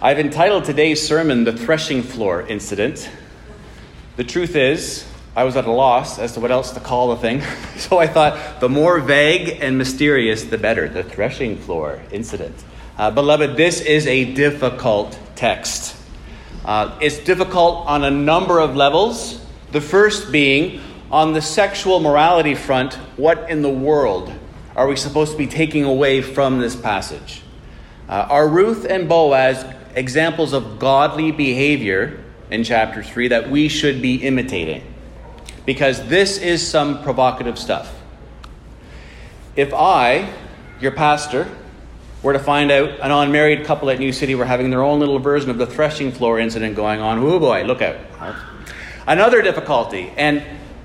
I've entitled today's sermon The Threshing Floor Incident. The truth is, I was at a loss as to what else to call the thing, so I thought the more vague and mysterious, the better. The threshing floor incident. Uh, beloved, this is a difficult text. Uh, it's difficult on a number of levels. The first being on the sexual morality front, what in the world are we supposed to be taking away from this passage? Uh, are Ruth and Boaz examples of godly behavior in chapter 3 that we should be imitating? Because this is some provocative stuff. If I, your pastor, were to find out an unmarried couple at New City were having their own little version of the threshing floor incident going on, oh boy, look out. Another difficulty, and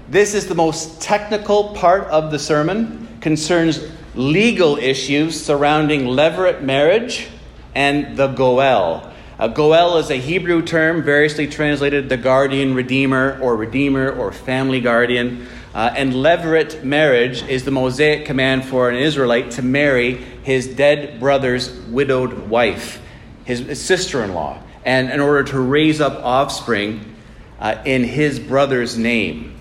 this is the most technical part of the sermon, concerns legal issues surrounding levirate marriage and the Goel. A Goel is a Hebrew term, variously translated the guardian, redeemer, or redeemer, or family guardian. Uh, and levirate marriage is the Mosaic command for an Israelite to marry his dead brother's widowed wife, his, his sister in law, and in order to raise up offspring uh, in his brother's name.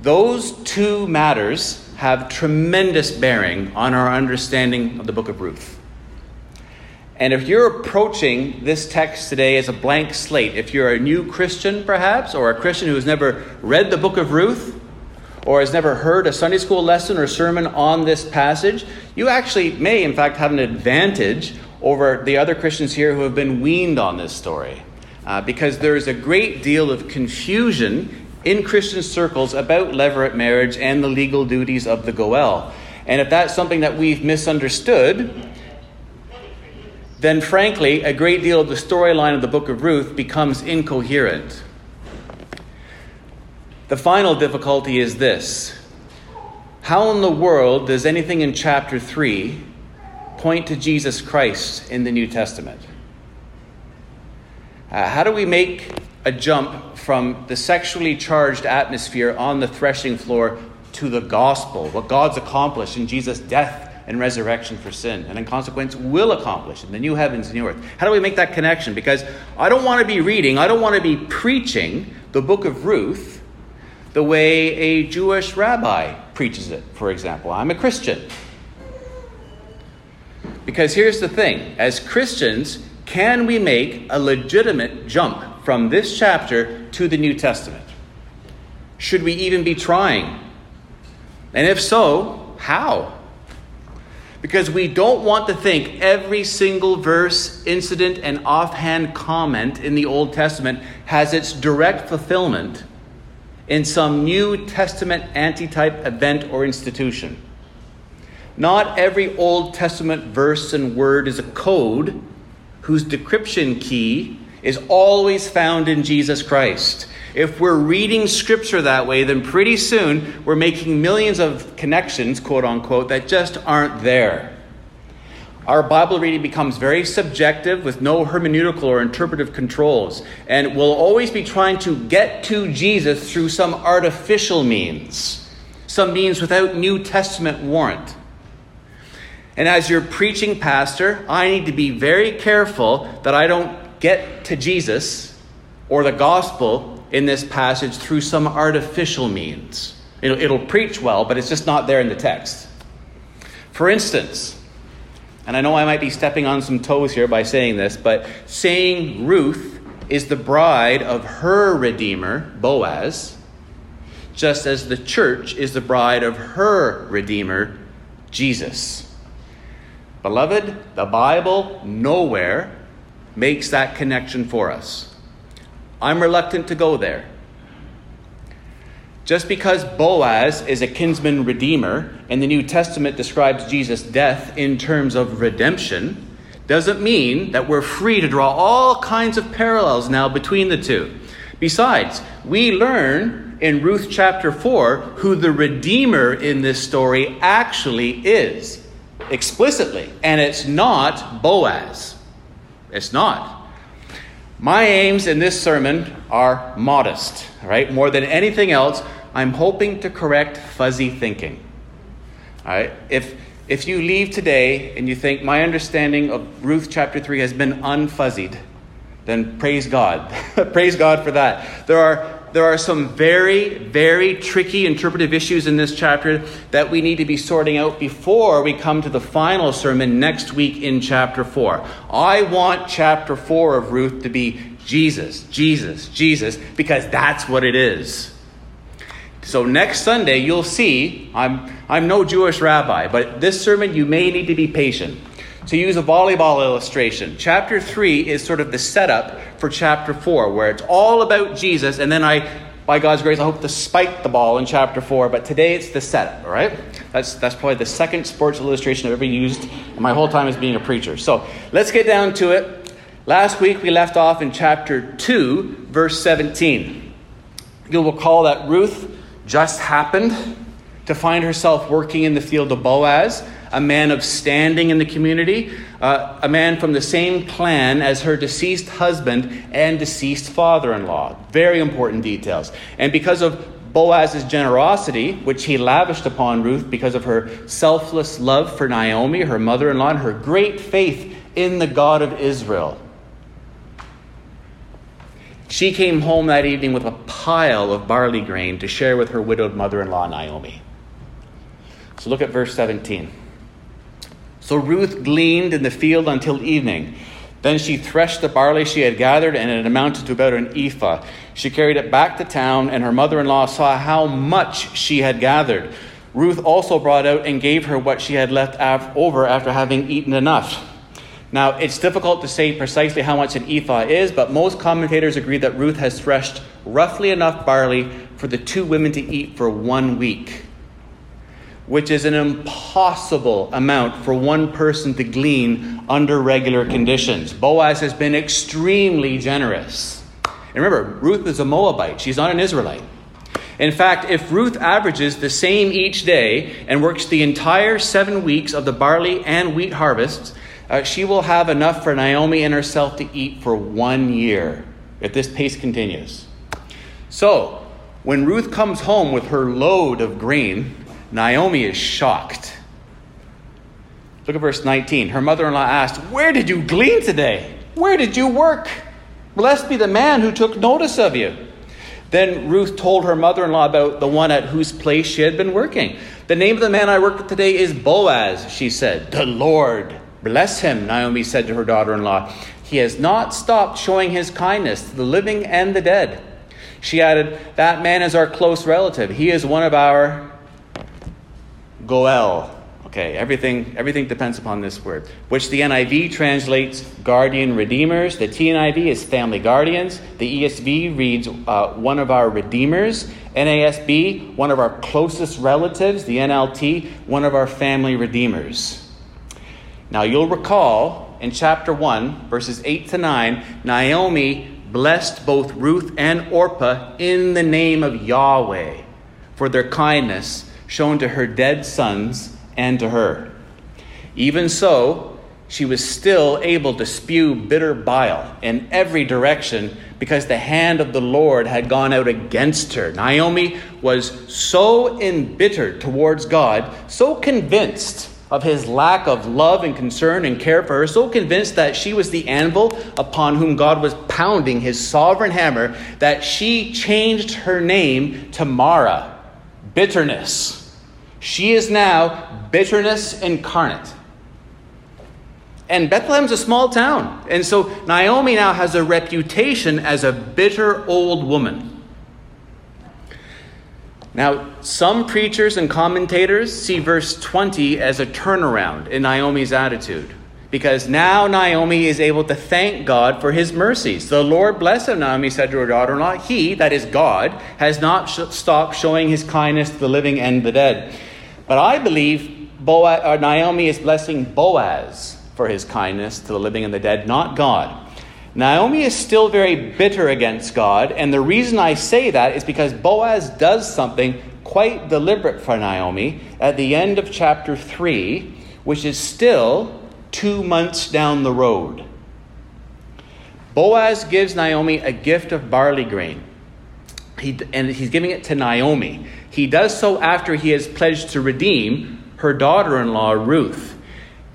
Those two matters have tremendous bearing on our understanding of the book of Ruth. And if you're approaching this text today as a blank slate, if you're a new Christian perhaps, or a Christian who has never read the book of Ruth, or has never heard a Sunday school lesson or sermon on this passage, you actually may, in fact, have an advantage over the other Christians here who have been weaned on this story. Uh, because there is a great deal of confusion in Christian circles about levirate marriage and the legal duties of the Goel. And if that's something that we've misunderstood, then frankly, a great deal of the storyline of the book of Ruth becomes incoherent. The final difficulty is this How in the world does anything in chapter 3 point to Jesus Christ in the New Testament? Uh, how do we make a jump from the sexually charged atmosphere on the threshing floor to the gospel, what God's accomplished in Jesus' death and resurrection for sin, and in consequence will accomplish in the new heavens and new earth. How do we make that connection? Because I don't want to be reading, I don't want to be preaching the book of Ruth the way a Jewish rabbi preaches it, for example. I'm a Christian. Because here's the thing as Christians, can we make a legitimate jump from this chapter to the New Testament? Should we even be trying? And if so, how? Because we don't want to think every single verse, incident, and offhand comment in the Old Testament has its direct fulfillment in some New Testament antitype event or institution. Not every Old Testament verse and word is a code whose decryption key is always found in Jesus Christ. If we're reading scripture that way, then pretty soon we're making millions of connections, quote unquote, that just aren't there. Our Bible reading becomes very subjective with no hermeneutical or interpretive controls, and we'll always be trying to get to Jesus through some artificial means, some means without New Testament warrant. And as your preaching pastor, I need to be very careful that I don't get to Jesus or the gospel in this passage through some artificial means. It'll, it'll, preach well, but it's just not there in the text. For instance, and I know I might be stepping on some toes here by saying this, but saying Ruth is the bride of her Redeemer, Boaz, just as the church is the bride of her Redeemer, Jesus. Beloved, the Bible nowhere makes that connection for us. I'm reluctant to go there. Just because Boaz is a kinsman redeemer and the New Testament describes Jesus' death in terms of redemption doesn't mean that we're free to draw all kinds of parallels now between the two. Besides, we learn in Ruth chapter 4 who the redeemer in this story actually is explicitly, and it's not Boaz. It's not. My aims in this sermon are modest, right? More than anything else, I'm hoping to correct fuzzy thinking. All right? If if you leave today and you think my understanding of Ruth chapter 3 has been unfuzzied, then praise God. praise God for that. There are there are some very, very tricky interpretive issues in this chapter that we need to be sorting out before we come to the final sermon next week in chapter 4. I want chapter 4 of Ruth to be Jesus, Jesus, Jesus, because that's what it is. So next Sunday, you'll see, I'm, I'm no Jewish rabbi, but this sermon, you may need to be patient. To use a volleyball illustration, chapter 3 is sort of the setup for chapter 4, where it's all about Jesus, and then I, by God's grace, I hope to spike the ball in chapter 4, but today it's the setup, all right? That's, that's probably the second sports illustration I've ever used in my whole time as being a preacher. So let's get down to it. Last week we left off in chapter 2, verse 17. You'll recall that Ruth just happened to find herself working in the field of Boaz a man of standing in the community, uh, a man from the same clan as her deceased husband and deceased father in law. Very important details. And because of Boaz's generosity, which he lavished upon Ruth because of her selfless love for Naomi, her mother in law, and her great faith in the God of Israel. She came home that evening with a pile of barley grain to share with her widowed mother in law, Naomi. So look at verse 17. So Ruth gleaned in the field until evening. Then she threshed the barley she had gathered, and it amounted to about an ephah. She carried it back to town, and her mother in law saw how much she had gathered. Ruth also brought out and gave her what she had left over after having eaten enough. Now, it's difficult to say precisely how much an ephah is, but most commentators agree that Ruth has threshed roughly enough barley for the two women to eat for one week which is an impossible amount for one person to glean under regular conditions. Boaz has been extremely generous. And remember, Ruth is a Moabite, she's not an Israelite. In fact, if Ruth averages the same each day and works the entire seven weeks of the barley and wheat harvests, uh, she will have enough for Naomi and herself to eat for one year if this pace continues. So, when Ruth comes home with her load of grain, Naomi is shocked. Look at verse 19. Her mother in law asked, Where did you glean today? Where did you work? Blessed be the man who took notice of you. Then Ruth told her mother in law about the one at whose place she had been working. The name of the man I worked with today is Boaz, she said. The Lord bless him, Naomi said to her daughter in law. He has not stopped showing his kindness to the living and the dead. She added, That man is our close relative. He is one of our Goel. Okay, everything, everything depends upon this word, which the NIV translates guardian redeemers. The TNIV is family guardians. The ESV reads uh, one of our redeemers. NASB, one of our closest relatives. The NLT, one of our family redeemers. Now, you'll recall in chapter 1, verses 8 to 9, Naomi blessed both Ruth and Orpah in the name of Yahweh for their kindness shown to her dead sons and to her. Even so, she was still able to spew bitter bile in every direction because the hand of the Lord had gone out against her. Naomi was so embittered towards God, so convinced of his lack of love and concern and care for her, so convinced that she was the anvil upon whom God was pounding his sovereign hammer, that she changed her name to Mara, bitterness. She is now bitterness incarnate. And Bethlehem's a small town. And so Naomi now has a reputation as a bitter old woman. Now, some preachers and commentators see verse 20 as a turnaround in Naomi's attitude. Because now Naomi is able to thank God for his mercies. The Lord bless him, Naomi said to her daughter in law. He, that is God, has not sh- stopped showing his kindness to the living and the dead. But I believe Boaz, or Naomi is blessing Boaz for his kindness to the living and the dead, not God. Naomi is still very bitter against God, and the reason I say that is because Boaz does something quite deliberate for Naomi at the end of chapter 3, which is still two months down the road. Boaz gives Naomi a gift of barley grain, he, and he's giving it to Naomi. He does so after he has pledged to redeem her daughter in law, Ruth.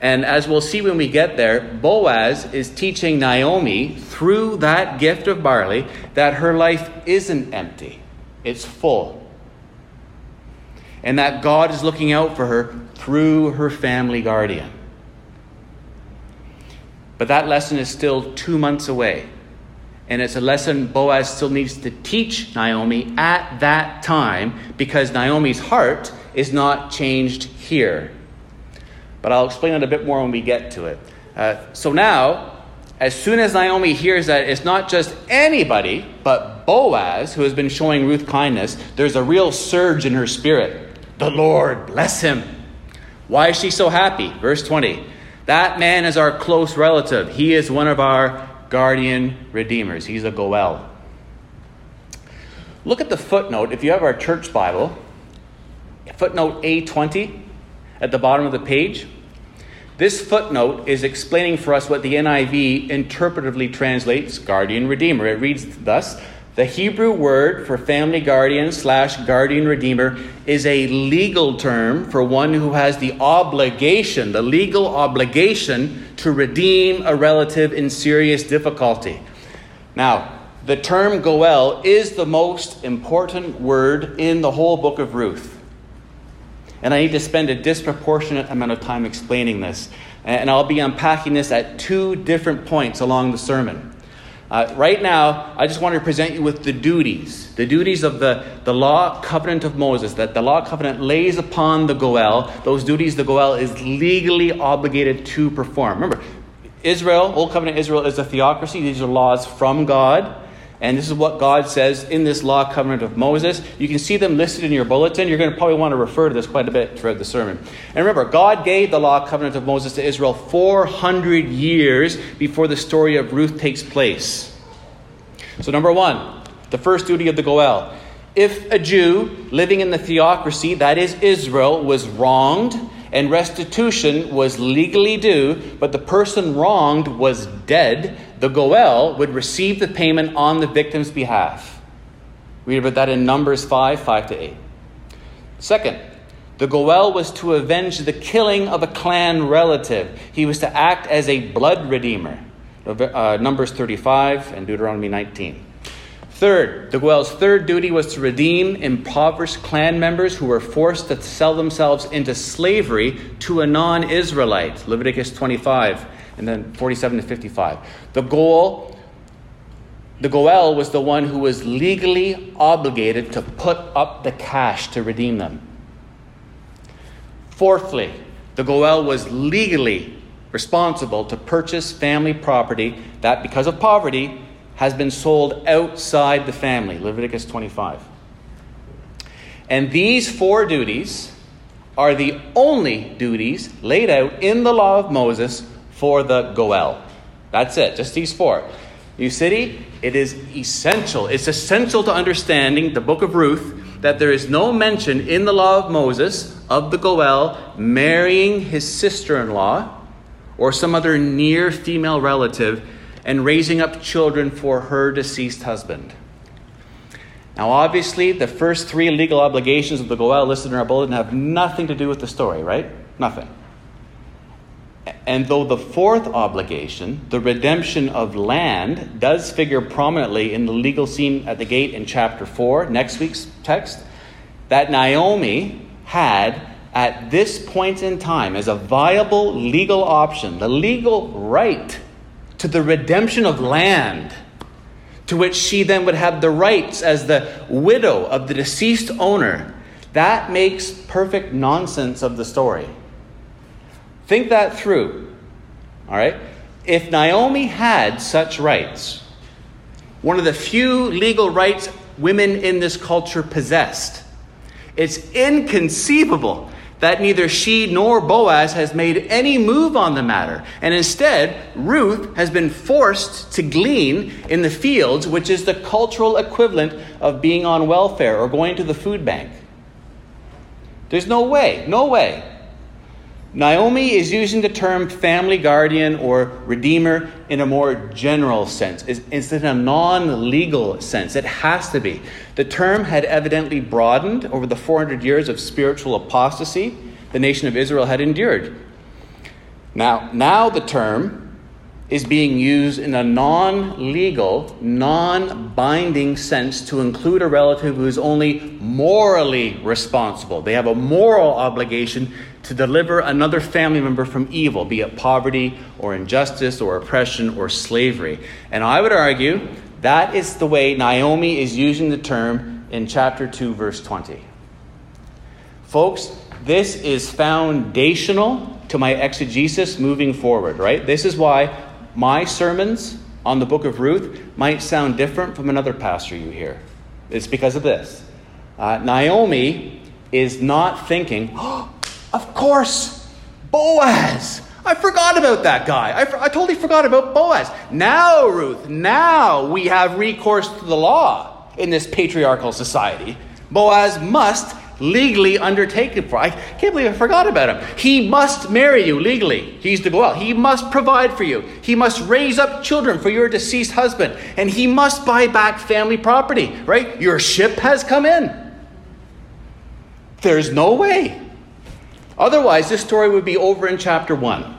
And as we'll see when we get there, Boaz is teaching Naomi through that gift of barley that her life isn't empty, it's full. And that God is looking out for her through her family guardian. But that lesson is still two months away. And it's a lesson Boaz still needs to teach Naomi at that time because Naomi's heart is not changed here. But I'll explain it a bit more when we get to it. Uh, so now, as soon as Naomi hears that it's not just anybody, but Boaz who has been showing Ruth kindness, there's a real surge in her spirit. The Lord bless him. Why is she so happy? Verse 20. That man is our close relative. He is one of our guardian redeemers. He's a Goel. Look at the footnote if you have our church Bible. Footnote A20 at the bottom of the page. This footnote is explaining for us what the NIV interpretively translates guardian redeemer. It reads thus The Hebrew word for family guardian slash guardian redeemer is a legal term for one who has the obligation, the legal obligation to redeem a relative in serious difficulty. Now, the term Goel is the most important word in the whole book of Ruth. And I need to spend a disproportionate amount of time explaining this. And I'll be unpacking this at two different points along the sermon. Uh, right now, I just want to present you with the duties, the duties of the, the law covenant of Moses, that the law covenant lays upon the Goel. Those duties the Goel is legally obligated to perform. Remember, Israel, Old Covenant Israel, is a theocracy. These are laws from God. And this is what God says in this law covenant of Moses. You can see them listed in your bulletin. You're going to probably want to refer to this quite a bit throughout the sermon. And remember, God gave the law covenant of Moses to Israel 400 years before the story of Ruth takes place. So, number one, the first duty of the Goel. If a Jew living in the theocracy, that is Israel, was wronged and restitution was legally due, but the person wronged was dead, the Goel would receive the payment on the victim's behalf. Read about that in Numbers 5 5 to 8. Second, the Goel was to avenge the killing of a clan relative. He was to act as a blood redeemer. Uh, Numbers 35 and Deuteronomy 19. Third, the Goel's third duty was to redeem impoverished clan members who were forced to sell themselves into slavery to a non Israelite. Leviticus 25 and then 47 to 55. The goal, the Goel was the one who was legally obligated to put up the cash to redeem them. Fourthly, the Goel was legally responsible to purchase family property that, because of poverty, has been sold outside the family. Leviticus 25. And these four duties are the only duties laid out in the law of Moses for the Goel. That's it, just these four. New City, it is essential. It's essential to understanding the book of Ruth that there is no mention in the law of Moses of the Goel marrying his sister in law or some other near female relative and raising up children for her deceased husband. Now, obviously, the first three legal obligations of the Goel listed in our bulletin have nothing to do with the story, right? Nothing. And though the fourth obligation, the redemption of land, does figure prominently in the legal scene at the gate in chapter 4, next week's text, that Naomi had at this point in time as a viable legal option, the legal right to the redemption of land, to which she then would have the rights as the widow of the deceased owner, that makes perfect nonsense of the story. Think that through. All right? If Naomi had such rights, one of the few legal rights women in this culture possessed, it's inconceivable that neither she nor Boaz has made any move on the matter. And instead, Ruth has been forced to glean in the fields, which is the cultural equivalent of being on welfare or going to the food bank. There's no way, no way Naomi is using the term family guardian or redeemer in a more general sense. It's in a non legal sense. It has to be. The term had evidently broadened over the 400 years of spiritual apostasy the nation of Israel had endured. Now, now the term is being used in a non legal, non binding sense to include a relative who is only morally responsible. They have a moral obligation to deliver another family member from evil, be it poverty or injustice or oppression or slavery. And I would argue that is the way Naomi is using the term in chapter 2, verse 20. Folks, this is foundational to my exegesis moving forward, right? This is why my sermons on the book of Ruth might sound different from another pastor you hear. It's because of this. Uh, Naomi is not thinking, oh, of course, Boaz. I forgot about that guy. I, I totally forgot about Boaz. Now, Ruth, now we have recourse to the law in this patriarchal society. Boaz must legally undertaken for. I can't believe I forgot about him. He must marry you legally. He's the Goel. He must provide for you. He must raise up children for your deceased husband. And he must buy back family property, right? Your ship has come in. There's no way. Otherwise, this story would be over in chapter 1,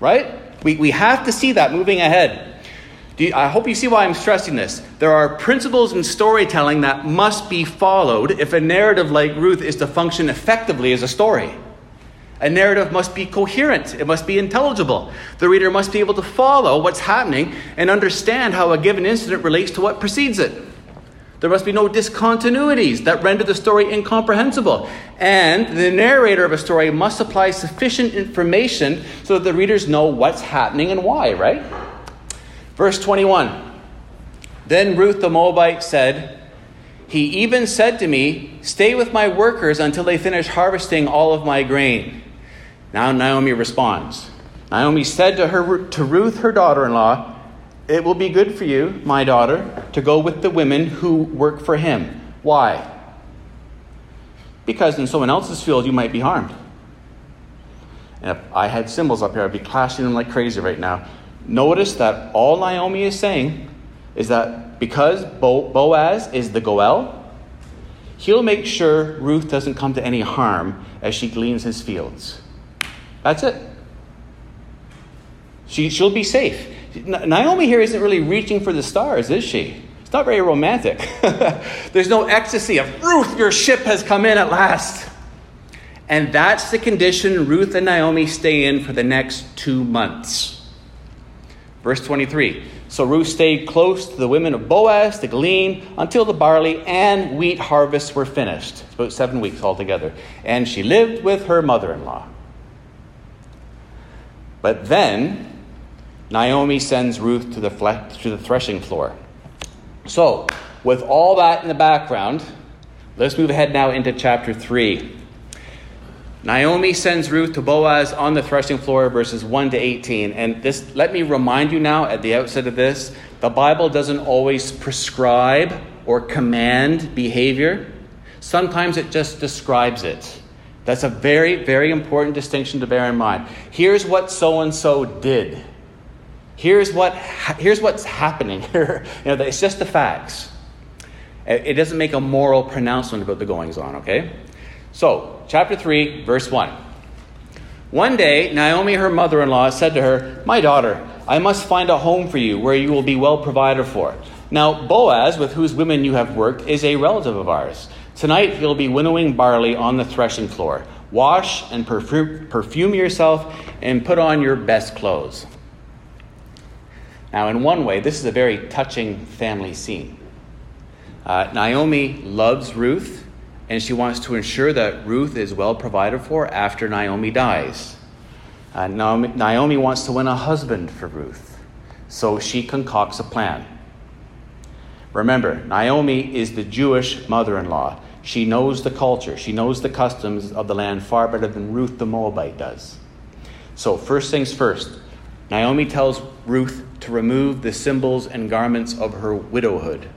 right? We, we have to see that moving ahead. You, I hope you see why I'm stressing this. There are principles in storytelling that must be followed if a narrative like Ruth is to function effectively as a story. A narrative must be coherent, it must be intelligible. The reader must be able to follow what's happening and understand how a given incident relates to what precedes it. There must be no discontinuities that render the story incomprehensible. And the narrator of a story must supply sufficient information so that the readers know what's happening and why, right? Verse 21 Then Ruth the Moabite said, He even said to me, Stay with my workers until they finish harvesting all of my grain. Now Naomi responds. Naomi said to, her, to Ruth, her daughter in law, It will be good for you, my daughter, to go with the women who work for him. Why? Because in someone else's field you might be harmed. And if I had cymbals up here, I'd be clashing them like crazy right now. Notice that all Naomi is saying is that because Bo- Boaz is the Goel, he'll make sure Ruth doesn't come to any harm as she gleans his fields. That's it. She, she'll be safe. Naomi here isn't really reaching for the stars, is she? It's not very romantic. There's no ecstasy of Ruth, your ship has come in at last. And that's the condition Ruth and Naomi stay in for the next two months. Verse 23 So Ruth stayed close to the women of Boaz to glean until the barley and wheat harvests were finished. It's about seven weeks altogether. And she lived with her mother in law. But then Naomi sends Ruth to the, fle- to the threshing floor. So, with all that in the background, let's move ahead now into chapter 3. Naomi sends Ruth to Boaz on the threshing floor, verses 1 to 18. And this, let me remind you now at the outset of this the Bible doesn't always prescribe or command behavior, sometimes it just describes it. That's a very, very important distinction to bear in mind. Here's what so and so did. Here's, what, here's what's happening here. You know, it's just the facts. It doesn't make a moral pronouncement about the goings on, okay? So, chapter 3, verse 1. One day, Naomi, her mother in law, said to her, My daughter, I must find a home for you where you will be well provided for. Now, Boaz, with whose women you have worked, is a relative of ours. Tonight he'll be winnowing barley on the threshing floor. Wash and perfume yourself and put on your best clothes. Now, in one way, this is a very touching family scene. Uh, Naomi loves Ruth and she wants to ensure that Ruth is well provided for after Naomi dies. Uh, Naomi, Naomi wants to win a husband for Ruth, so she concocts a plan. Remember, Naomi is the Jewish mother in law. She knows the culture, she knows the customs of the land far better than Ruth the Moabite does. So, first things first, Naomi tells Ruth to remove the symbols and garments of her widowhood.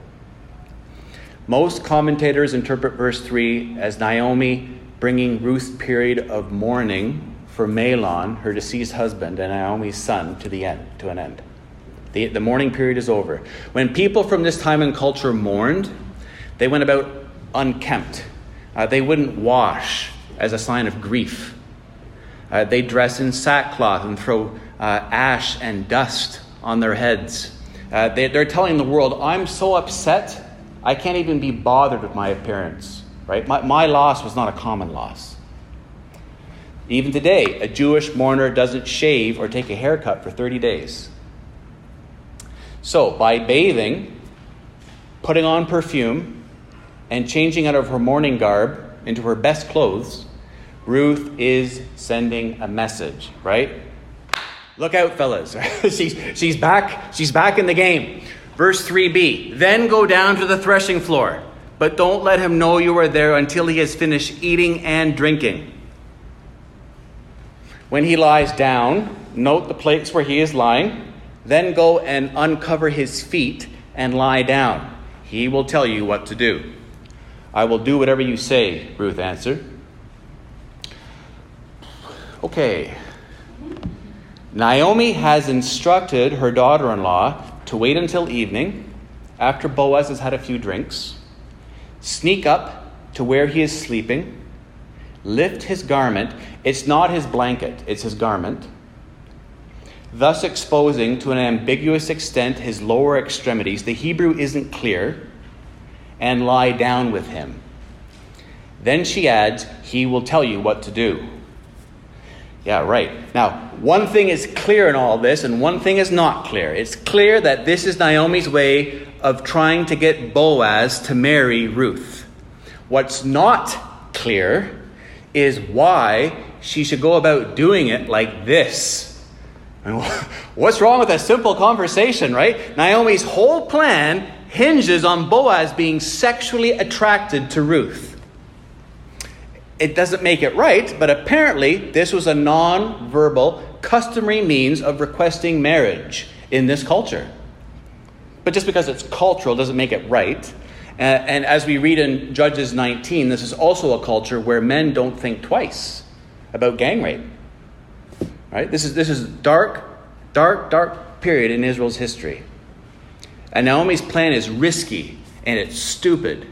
Most commentators interpret verse 3 as Naomi bringing Ruth's period of mourning for Mahlon, her deceased husband, and Naomi's son to the end, to an end. The, the mourning period is over. When people from this time and culture mourned, they went about unkempt. Uh, they wouldn't wash as a sign of grief. Uh, they dress in sackcloth and throw ash and dust on their heads. Uh, they, they're telling the world, I'm so upset, I can't even be bothered with my appearance. Right? My, my loss was not a common loss. Even today, a Jewish mourner doesn't shave or take a haircut for 30 days. So, by bathing, putting on perfume, and changing out of her mourning garb into her best clothes, Ruth is sending a message, right? Look out, fellas. she's, she's back. She's back in the game. Verse 3b Then go down to the threshing floor, but don't let him know you are there until he has finished eating and drinking. When he lies down, note the place where he is lying, then go and uncover his feet and lie down. He will tell you what to do. I will do whatever you say, Ruth answered. Okay. Naomi has instructed her daughter in law to wait until evening, after Boaz has had a few drinks, sneak up to where he is sleeping, lift his garment. It's not his blanket, it's his garment. Thus exposing to an ambiguous extent his lower extremities. The Hebrew isn't clear. And lie down with him. Then she adds, He will tell you what to do. Yeah, right. Now, one thing is clear in all this, and one thing is not clear. It's clear that this is Naomi's way of trying to get Boaz to marry Ruth. What's not clear is why she should go about doing it like this. What's wrong with a simple conversation, right? Naomi's whole plan hinges on Boaz being sexually attracted to Ruth. It doesn't make it right, but apparently this was a non verbal, customary means of requesting marriage in this culture. But just because it's cultural doesn't make it right. Uh, and as we read in Judges 19, this is also a culture where men don't think twice about gang rape. Right? This is this is dark, dark, dark period in Israel's history. And Naomi's plan is risky and it's stupid.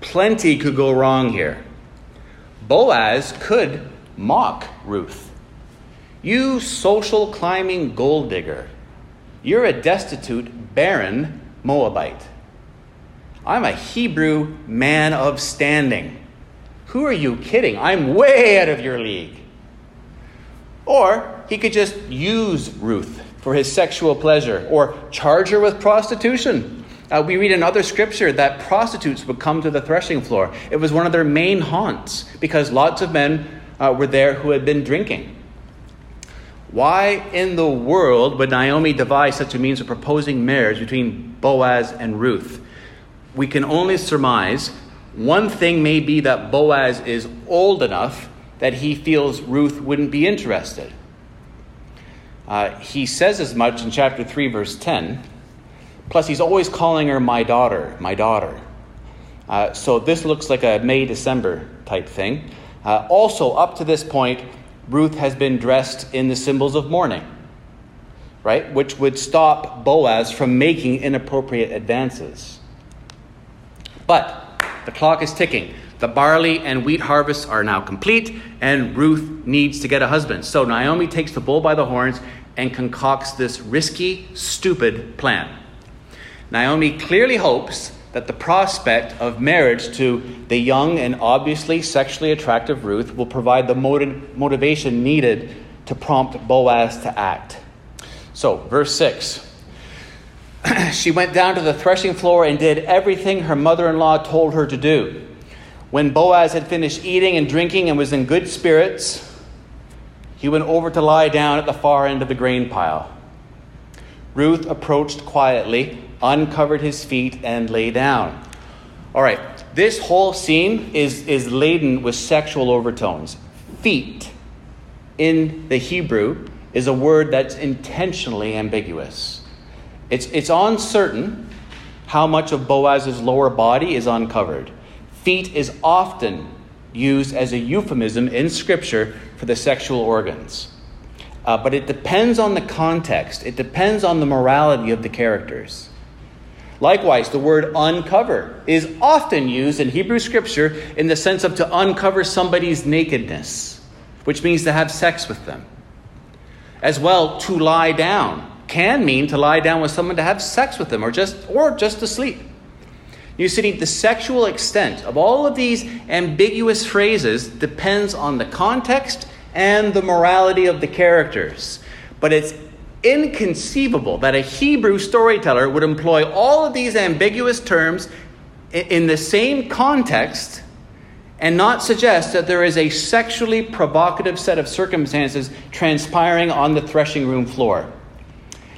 Plenty could go wrong here. Boaz could mock Ruth. You social climbing gold digger, you're a destitute, barren Moabite. I'm a Hebrew man of standing. Who are you kidding? I'm way out of your league. Or he could just use Ruth for his sexual pleasure or charge her with prostitution. Uh, we read in other scripture that prostitutes would come to the threshing floor. It was one of their main haunts because lots of men uh, were there who had been drinking. Why in the world would Naomi devise such a means of proposing marriage between Boaz and Ruth? We can only surmise one thing may be that Boaz is old enough that he feels Ruth wouldn't be interested. Uh, he says as much in chapter 3, verse 10. Plus, he's always calling her my daughter, my daughter. Uh, so this looks like a May December type thing. Uh, also, up to this point, Ruth has been dressed in the symbols of mourning, right? Which would stop Boaz from making inappropriate advances. But the clock is ticking. The barley and wheat harvests are now complete, and Ruth needs to get a husband. So Naomi takes the bull by the horns and concocts this risky, stupid plan. Naomi clearly hopes that the prospect of marriage to the young and obviously sexually attractive Ruth will provide the motiv- motivation needed to prompt Boaz to act. So, verse 6. she went down to the threshing floor and did everything her mother in law told her to do. When Boaz had finished eating and drinking and was in good spirits, he went over to lie down at the far end of the grain pile. Ruth approached quietly uncovered his feet, and lay down. All right, this whole scene is, is laden with sexual overtones. Feet in the Hebrew is a word that's intentionally ambiguous. It's, it's uncertain how much of Boaz's lower body is uncovered. Feet is often used as a euphemism in Scripture for the sexual organs. Uh, but it depends on the context, it depends on the morality of the characters. Likewise, the word uncover is often used in Hebrew scripture in the sense of to uncover somebody's nakedness. which means to have sex with them. As well, to lie down can mean to lie down with someone to have sex with them or just or just to sleep. You see, the sexual extent of all of these ambiguous phrases depends on the context and the morality of the characters. But it's inconceivable that a Hebrew storyteller would employ all of these ambiguous terms in the same context and not suggest that there is a sexually provocative set of circumstances transpiring on the threshing room floor.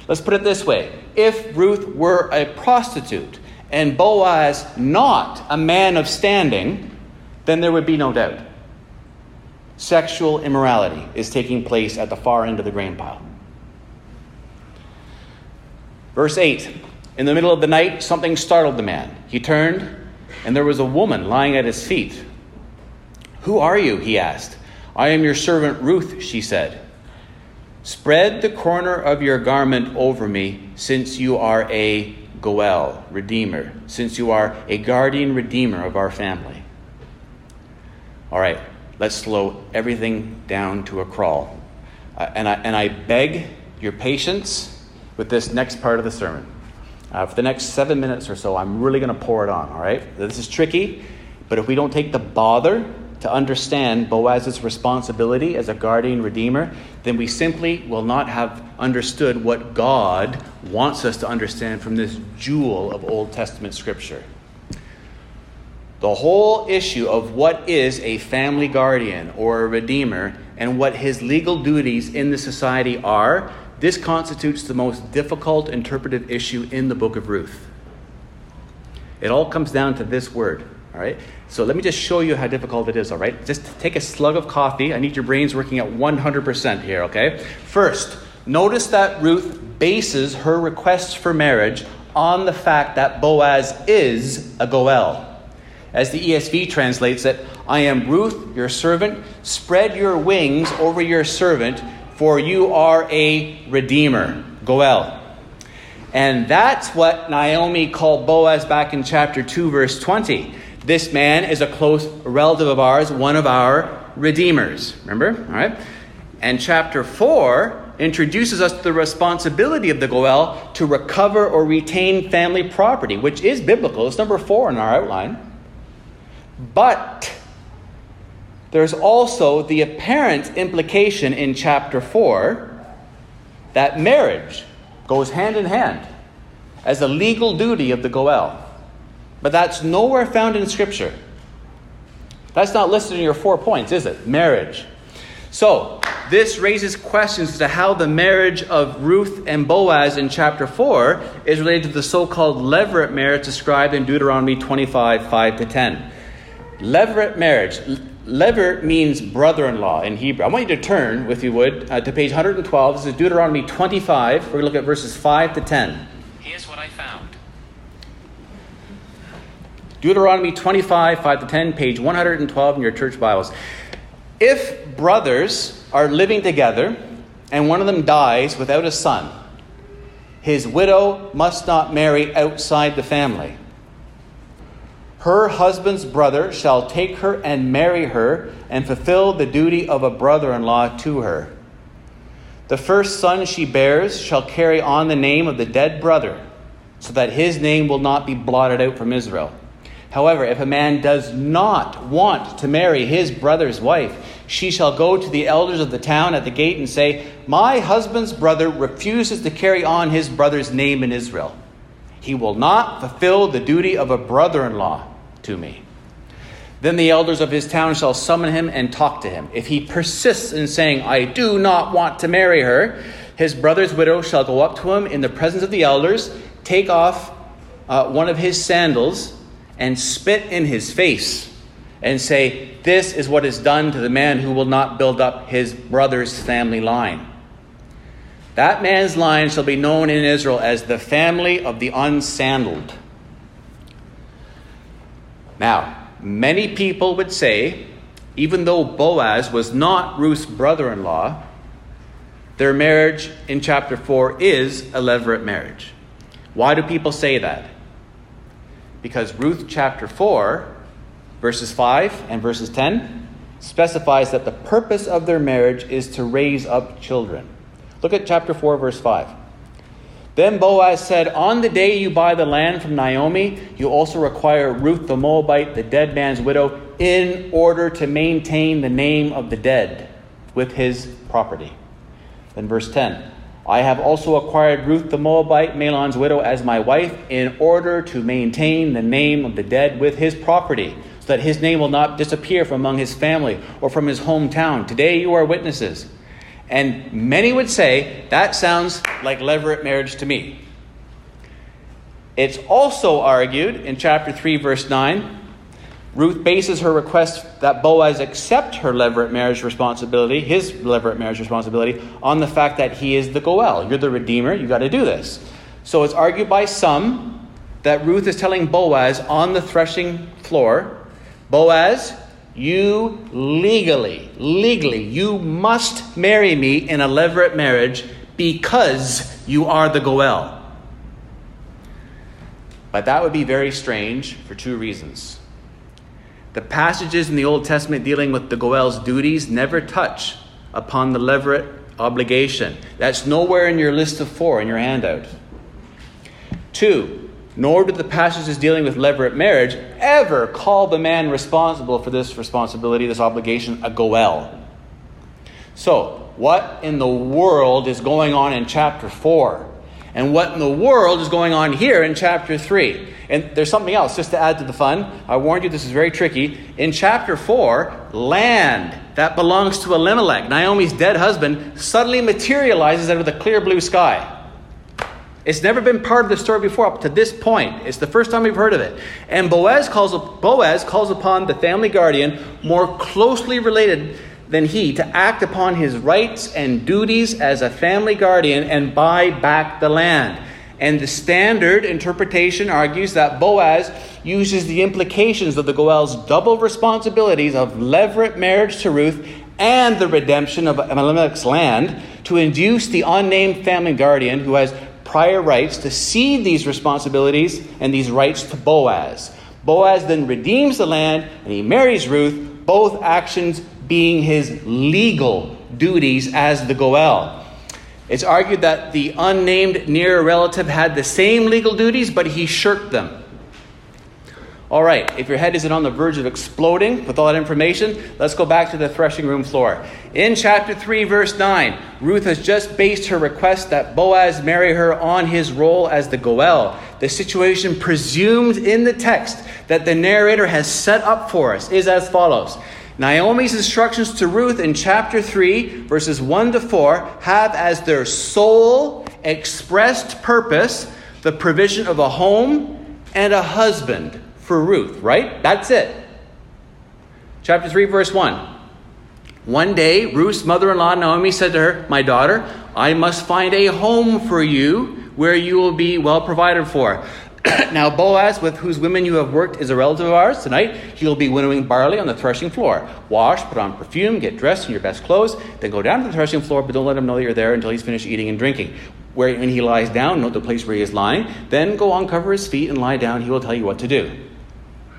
Let's put it this way if Ruth were a prostitute and Boaz not a man of standing, then there would be no doubt. Sexual immorality is taking place at the far end of the grain pile. Verse 8 In the middle of the night, something startled the man. He turned, and there was a woman lying at his feet. Who are you? he asked. I am your servant Ruth, she said. Spread the corner of your garment over me, since you are a Goel, redeemer, since you are a guardian redeemer of our family. All right, let's slow everything down to a crawl. Uh, and, I, and I beg your patience with this next part of the sermon. Uh, for the next seven minutes or so, I'm really going to pour it on, all right? This is tricky, but if we don't take the bother to understand Boaz's responsibility as a guardian redeemer, then we simply will not have understood what God wants us to understand from this jewel of Old Testament scripture. The whole issue of what is a family guardian or a redeemer and what his legal duties in the society are, this constitutes the most difficult interpretive issue in the book of Ruth. It all comes down to this word, all right? So let me just show you how difficult it is, all right? Just take a slug of coffee. I need your brains working at 100% here, okay? First, notice that Ruth bases her request for marriage on the fact that Boaz is a Goel. As the ESV translates it, I am Ruth, your servant. Spread your wings over your servant, for you are a redeemer. Goel. And that's what Naomi called Boaz back in chapter 2, verse 20. This man is a close relative of ours, one of our redeemers. Remember? All right. And chapter 4 introduces us to the responsibility of the Goel to recover or retain family property, which is biblical. It's number 4 in our outline. But there's also the apparent implication in chapter 4 that marriage goes hand in hand as a legal duty of the Goel. But that's nowhere found in Scripture. That's not listed in your four points, is it? Marriage. So, this raises questions as to how the marriage of Ruth and Boaz in chapter 4 is related to the so called Levirate marriage described in Deuteronomy 25 5 to 10. Levirate marriage. Levir means brother in law in Hebrew. I want you to turn, if you would, uh, to page 112. This is Deuteronomy 25. We're going to look at verses 5 to 10. Here's what I found. Deuteronomy 25, 5 to 10, page 112 in your church Bibles. If brothers are living together and one of them dies without a son, his widow must not marry outside the family. Her husband's brother shall take her and marry her and fulfill the duty of a brother in law to her. The first son she bears shall carry on the name of the dead brother, so that his name will not be blotted out from Israel. However, if a man does not want to marry his brother's wife, she shall go to the elders of the town at the gate and say, My husband's brother refuses to carry on his brother's name in Israel. He will not fulfill the duty of a brother in law to me. Then the elders of his town shall summon him and talk to him. If he persists in saying, I do not want to marry her, his brother's widow shall go up to him in the presence of the elders, take off uh, one of his sandals, and spit in his face and say, This is what is done to the man who will not build up his brother's family line. That man's line shall be known in Israel as the family of the unsandaled. Now, many people would say, even though Boaz was not Ruth's brother in law, their marriage in chapter 4 is a levirate marriage. Why do people say that? Because Ruth chapter 4, verses 5 and verses 10 specifies that the purpose of their marriage is to raise up children. Look at chapter 4, verse 5. Then Boaz said, On the day you buy the land from Naomi, you also require Ruth the Moabite, the dead man's widow, in order to maintain the name of the dead with his property. Then verse 10 I have also acquired Ruth the Moabite, Mahlon's widow, as my wife, in order to maintain the name of the dead with his property, so that his name will not disappear from among his family or from his hometown. Today you are witnesses. And many would say that sounds like levirate marriage to me. It's also argued in chapter 3, verse 9 Ruth bases her request that Boaz accept her levirate marriage responsibility, his levirate marriage responsibility, on the fact that he is the Goel. You're the Redeemer, you got to do this. So it's argued by some that Ruth is telling Boaz on the threshing floor, Boaz, you legally, legally, you must marry me in a levirate marriage because you are the Goel. But that would be very strange for two reasons. The passages in the Old Testament dealing with the Goel's duties never touch upon the levirate obligation. That's nowhere in your list of four in your handout. Two, nor do the passages dealing with levirate marriage ever call the man responsible for this responsibility, this obligation, a Goel. So, what in the world is going on in chapter 4? And what in the world is going on here in chapter 3? And there's something else, just to add to the fun. I warned you this is very tricky. In chapter 4, land that belongs to Elimelech, Naomi's dead husband, suddenly materializes out of the clear blue sky. It's never been part of the story before up to this point. It's the first time we've heard of it. And Boaz calls, Boaz calls upon the family guardian, more closely related than he, to act upon his rights and duties as a family guardian and buy back the land. And the standard interpretation argues that Boaz uses the implications of the Goel's double responsibilities of levirate marriage to Ruth and the redemption of Elimelech's land to induce the unnamed family guardian who has prior rights to cede these responsibilities and these rights to Boaz. Boaz then redeems the land and he marries Ruth, both actions being his legal duties as the Goel. It's argued that the unnamed near relative had the same legal duties, but he shirked them. All right, if your head isn't on the verge of exploding with all that information, let's go back to the threshing room floor. In chapter 3, verse 9, Ruth has just based her request that Boaz marry her on his role as the Goel. The situation presumed in the text that the narrator has set up for us is as follows Naomi's instructions to Ruth in chapter 3, verses 1 to 4, have as their sole expressed purpose the provision of a home and a husband for Ruth, right? That's it. Chapter 3, verse 1. One day, Ruth's mother in law, Naomi, said to her, My daughter, I must find a home for you where you will be well provided for. now, Boaz, with whose women you have worked, is a relative of ours. Tonight, he'll be winnowing barley on the threshing floor. Wash, put on perfume, get dressed in your best clothes, then go down to the threshing floor, but don't let him know you're there until he's finished eating and drinking. Where, when he lies down, note the place where he is lying. Then go uncover his feet and lie down. He will tell you what to do.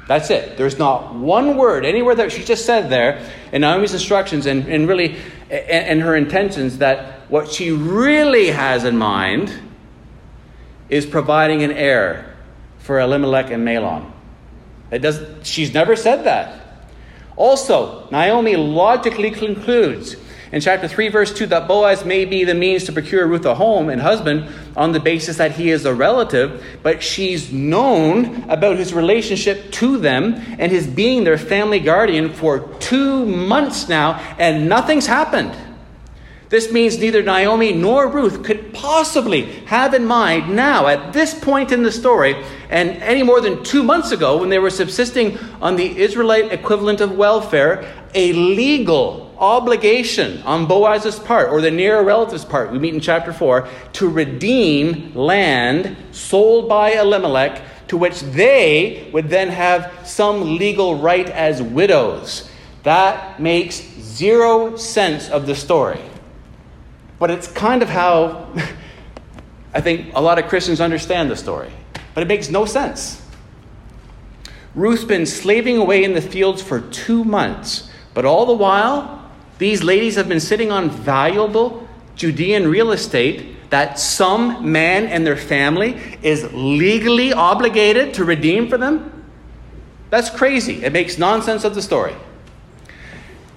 That's it. There's not one word anywhere that she just said there in Naomi's instructions and, and really and, her intentions that what she really has in mind is providing an heir for Elimelech and Mahlon. It does, she's never said that. Also, Naomi logically concludes in chapter 3, verse 2, that Boaz may be the means to procure Ruth a home and husband on the basis that he is a relative, but she's known about his relationship to them and his being their family guardian for two months now, and nothing's happened. This means neither Naomi nor Ruth could possibly have in mind now, at this point in the story, and any more than two months ago when they were subsisting on the Israelite equivalent of welfare, a legal obligation on Boaz's part, or the near relative's part, we meet in chapter 4, to redeem land sold by Elimelech, to which they would then have some legal right as widows. That makes zero sense of the story. But it's kind of how I think a lot of Christians understand the story. But it makes no sense. Ruth's been slaving away in the fields for two months, But all the while, these ladies have been sitting on valuable Judean real estate that some man and their family is legally obligated to redeem for them. That's crazy. It makes nonsense of the story.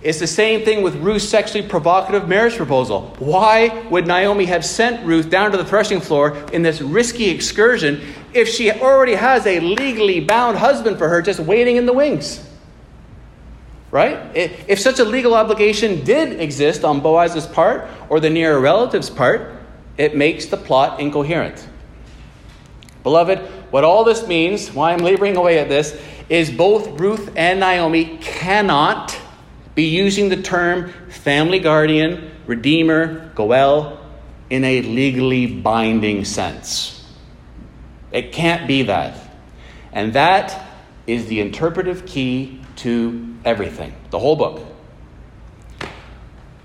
It's the same thing with Ruth's sexually provocative marriage proposal. Why would Naomi have sent Ruth down to the threshing floor in this risky excursion if she already has a legally bound husband for her just waiting in the wings? Right? If such a legal obligation did exist on Boaz's part or the near relative's part, it makes the plot incoherent. Beloved, what all this means, why I'm laboring away at this, is both Ruth and Naomi cannot be using the term family guardian, redeemer, Goel in a legally binding sense. It can't be that. And that is the interpretive key to everything, the whole book.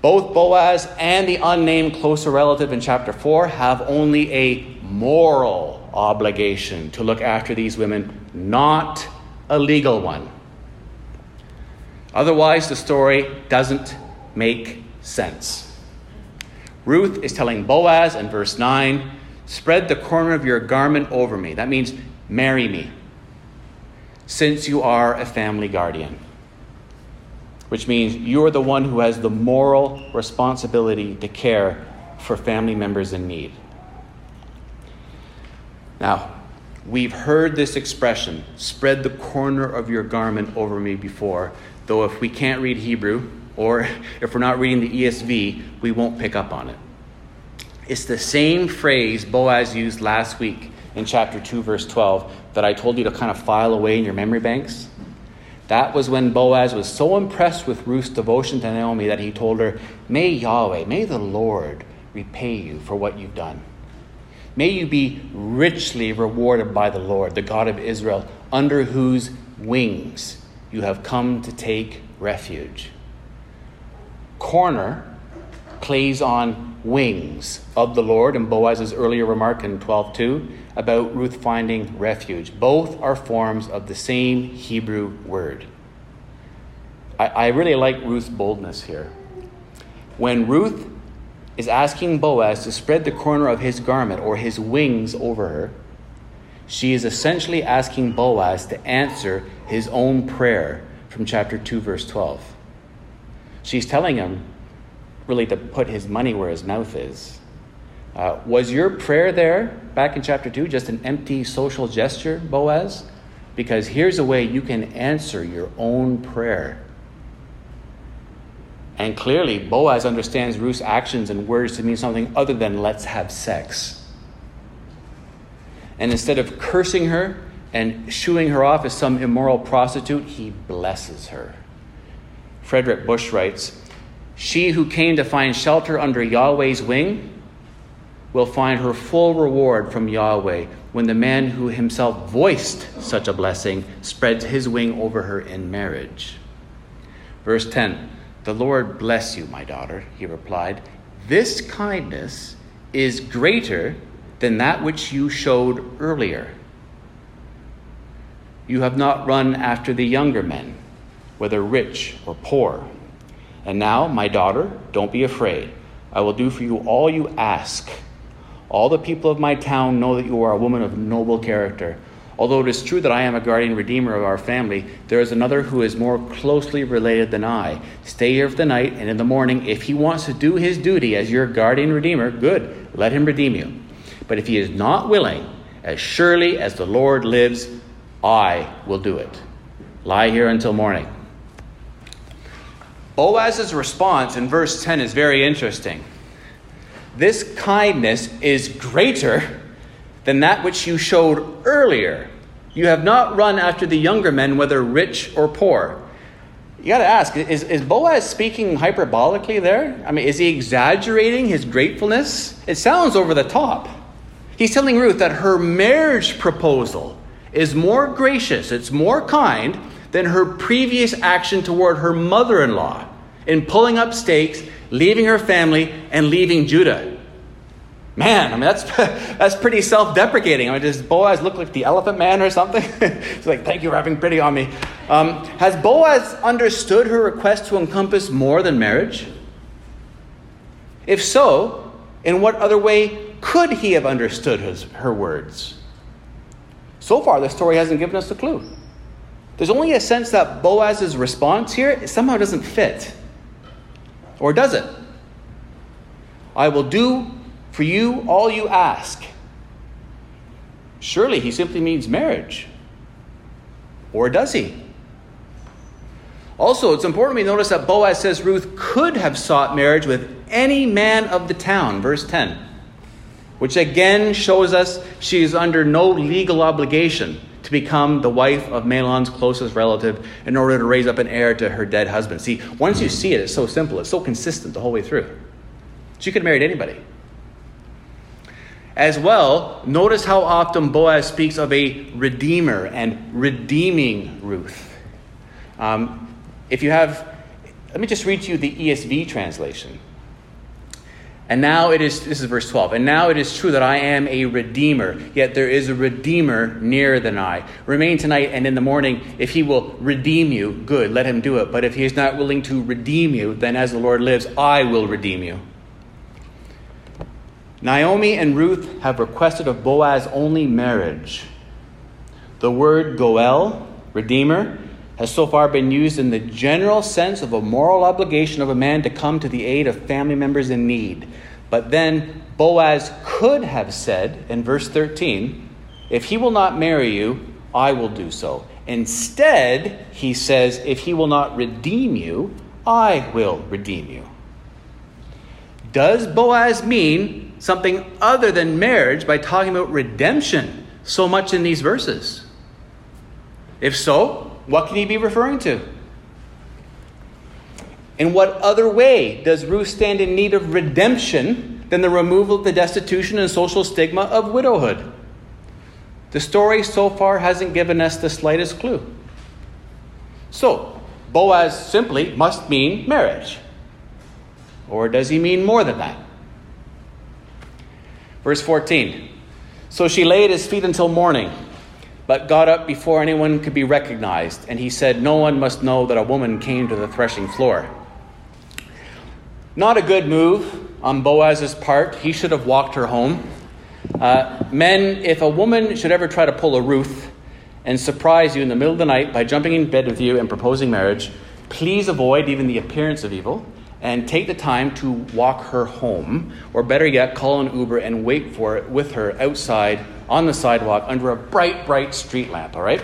Both Boaz and the unnamed closer relative in chapter 4 have only a moral obligation to look after these women, not a legal one. Otherwise, the story doesn't make sense. Ruth is telling Boaz in verse 9, Spread the corner of your garment over me. That means marry me, since you are a family guardian. Which means you're the one who has the moral responsibility to care for family members in need. Now, we've heard this expression, spread the corner of your garment over me, before though if we can't read Hebrew or if we're not reading the ESV, we won't pick up on it. It's the same phrase Boaz used last week in chapter 2, verse 12, that I told you to kind of file away in your memory banks. That was when Boaz was so impressed with Ruth's devotion to Naomi that he told her, May Yahweh, may the Lord repay you for what you've done. May you be richly rewarded by the Lord, the God of Israel, under whose wings you have come to take refuge. Corner plays on wings of the Lord, and Boaz's earlier remark in 12:2 about Ruth finding refuge. Both are forms of the same Hebrew word. I, I really like Ruth's boldness here. When Ruth is asking Boaz to spread the corner of his garment or his wings over her, she is essentially asking Boaz to answer his own prayer from chapter 2, verse 12. She's telling him, really, to put his money where his mouth is. Uh, was your prayer there back in chapter 2 just an empty social gesture, Boaz? Because here's a way you can answer your own prayer. And clearly, Boaz understands Ruth's actions and words to mean something other than let's have sex. And instead of cursing her and shooing her off as some immoral prostitute, he blesses her. Frederic Bush writes She who came to find shelter under Yahweh's wing will find her full reward from Yahweh when the man who himself voiced such a blessing spreads his wing over her in marriage. Verse 10 The Lord bless you, my daughter, he replied. This kindness is greater than that which you showed earlier. You have not run after the younger men, whether rich or poor. And now, my daughter, don't be afraid. I will do for you all you ask. All the people of my town know that you are a woman of noble character. Although it is true that I am a guardian redeemer of our family, there is another who is more closely related than I. Stay here for the night, and in the morning, if he wants to do his duty as your guardian redeemer, good, let him redeem you. But if he is not willing, as surely as the Lord lives, I will do it. Lie here until morning. Boaz's response in verse 10 is very interesting. This kindness is greater than that which you showed earlier. You have not run after the younger men, whether rich or poor. You got to ask is, is Boaz speaking hyperbolically there? I mean, is he exaggerating his gratefulness? It sounds over the top. He's telling Ruth that her marriage proposal is more gracious, it's more kind than her previous action toward her mother in law in pulling up stakes, leaving her family, and leaving Judah. Man, I mean, that's, that's pretty self deprecating. I mean, does Boaz look like the elephant man or something? He's like, thank you for having pity on me. Um, has Boaz understood her request to encompass more than marriage? If so, in what other way could he have understood his, her words? So far, the story hasn't given us a clue. There's only a sense that Boaz's response here somehow doesn't fit. Or does it? I will do for you all you ask. Surely he simply means marriage. Or does he? Also, it's important we notice that Boaz says Ruth could have sought marriage with any man of the town, verse 10, which again shows us she is under no legal obligation to become the wife of Mahlon's closest relative in order to raise up an heir to her dead husband. See, once you see it, it's so simple, it's so consistent the whole way through. She could have married anybody. As well, notice how often Boaz speaks of a redeemer and redeeming Ruth. Um, if you have, let me just read to you the ESV translation. And now it is, this is verse 12, and now it is true that I am a redeemer, yet there is a redeemer nearer than I. Remain tonight, and in the morning, if he will redeem you, good, let him do it. But if he is not willing to redeem you, then as the Lord lives, I will redeem you. Naomi and Ruth have requested of Boaz only marriage. The word goel, redeemer, has so far been used in the general sense of a moral obligation of a man to come to the aid of family members in need. But then Boaz could have said in verse 13, If he will not marry you, I will do so. Instead, he says, If he will not redeem you, I will redeem you. Does Boaz mean something other than marriage by talking about redemption so much in these verses? If so, what can he be referring to? In what other way does Ruth stand in need of redemption than the removal of the destitution and social stigma of widowhood? The story so far hasn't given us the slightest clue. So, Boaz simply must mean marriage. Or does he mean more than that? Verse 14 So she lay at his feet until morning, but got up before anyone could be recognized. And he said, No one must know that a woman came to the threshing floor. Not a good move on Boaz's part. He should have walked her home. Uh, men, if a woman should ever try to pull a Ruth and surprise you in the middle of the night by jumping in bed with you and proposing marriage, please avoid even the appearance of evil and take the time to walk her home, or better yet, call an Uber and wait for it with her outside on the sidewalk under a bright, bright street lamp, all right?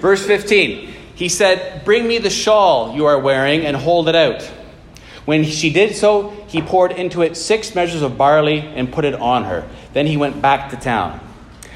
Verse 15, he said, Bring me the shawl you are wearing and hold it out. When she did so, he poured into it six measures of barley and put it on her. Then he went back to town.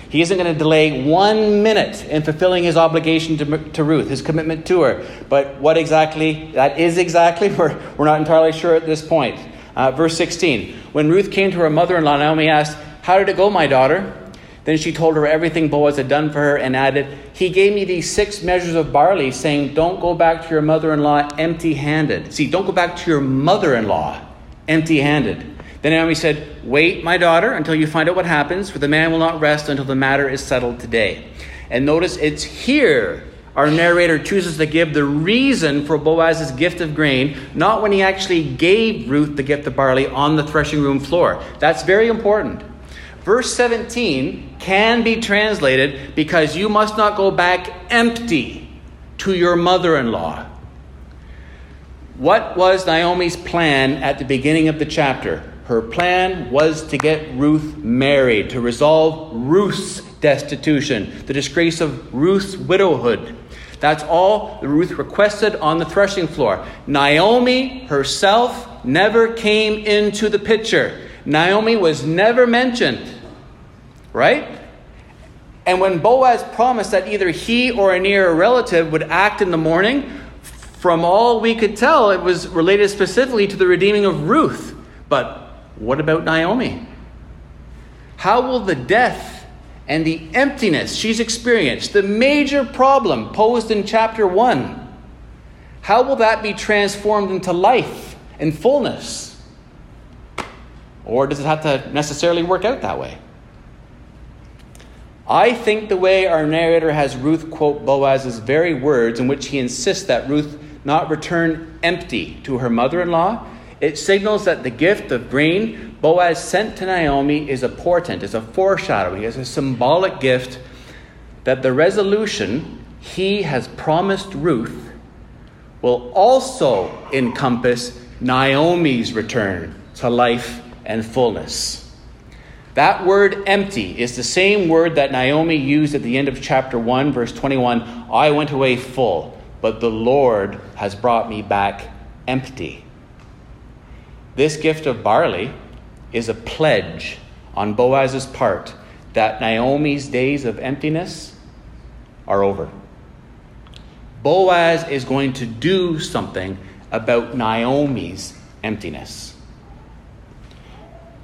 He isn't going to delay one minute in fulfilling his obligation to, to Ruth, his commitment to her. But what exactly that is exactly, we're, we're not entirely sure at this point. Uh, verse 16 When Ruth came to her mother in law, Naomi asked, How did it go, my daughter? Then she told her everything Boaz had done for her and added, He gave me these six measures of barley, saying, Don't go back to your mother in law empty handed. See, don't go back to your mother in law empty handed. Then Naomi said, Wait, my daughter, until you find out what happens, for the man will not rest until the matter is settled today. And notice it's here our narrator chooses to give the reason for Boaz's gift of grain, not when he actually gave Ruth the gift of barley on the threshing room floor. That's very important. Verse 17 can be translated because you must not go back empty to your mother in law. What was Naomi's plan at the beginning of the chapter? Her plan was to get Ruth married, to resolve Ruth's destitution, the disgrace of Ruth's widowhood. That's all Ruth requested on the threshing floor. Naomi herself never came into the picture. Naomi was never mentioned. Right? And when Boaz promised that either he or a near relative would act in the morning, from all we could tell, it was related specifically to the redeeming of Ruth. But what about Naomi? How will the death and the emptiness she's experienced, the major problem posed in chapter 1, how will that be transformed into life and fullness? Or does it have to necessarily work out that way? I think the way our narrator has Ruth quote Boaz's very words in which he insists that Ruth not return empty to her mother in law, it signals that the gift of grain Boaz sent to Naomi is a portent, is a foreshadowing, is a symbolic gift that the resolution he has promised Ruth will also encompass Naomi's return to life and fullness. That word empty is the same word that Naomi used at the end of chapter 1, verse 21 I went away full, but the Lord has brought me back empty. This gift of barley is a pledge on Boaz's part that Naomi's days of emptiness are over. Boaz is going to do something about Naomi's emptiness.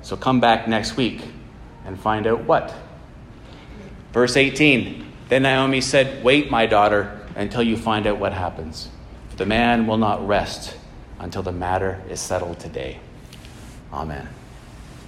So come back next week and find out what. Verse 18 Then Naomi said, Wait, my daughter, until you find out what happens. The man will not rest until the matter is settled today. Amen.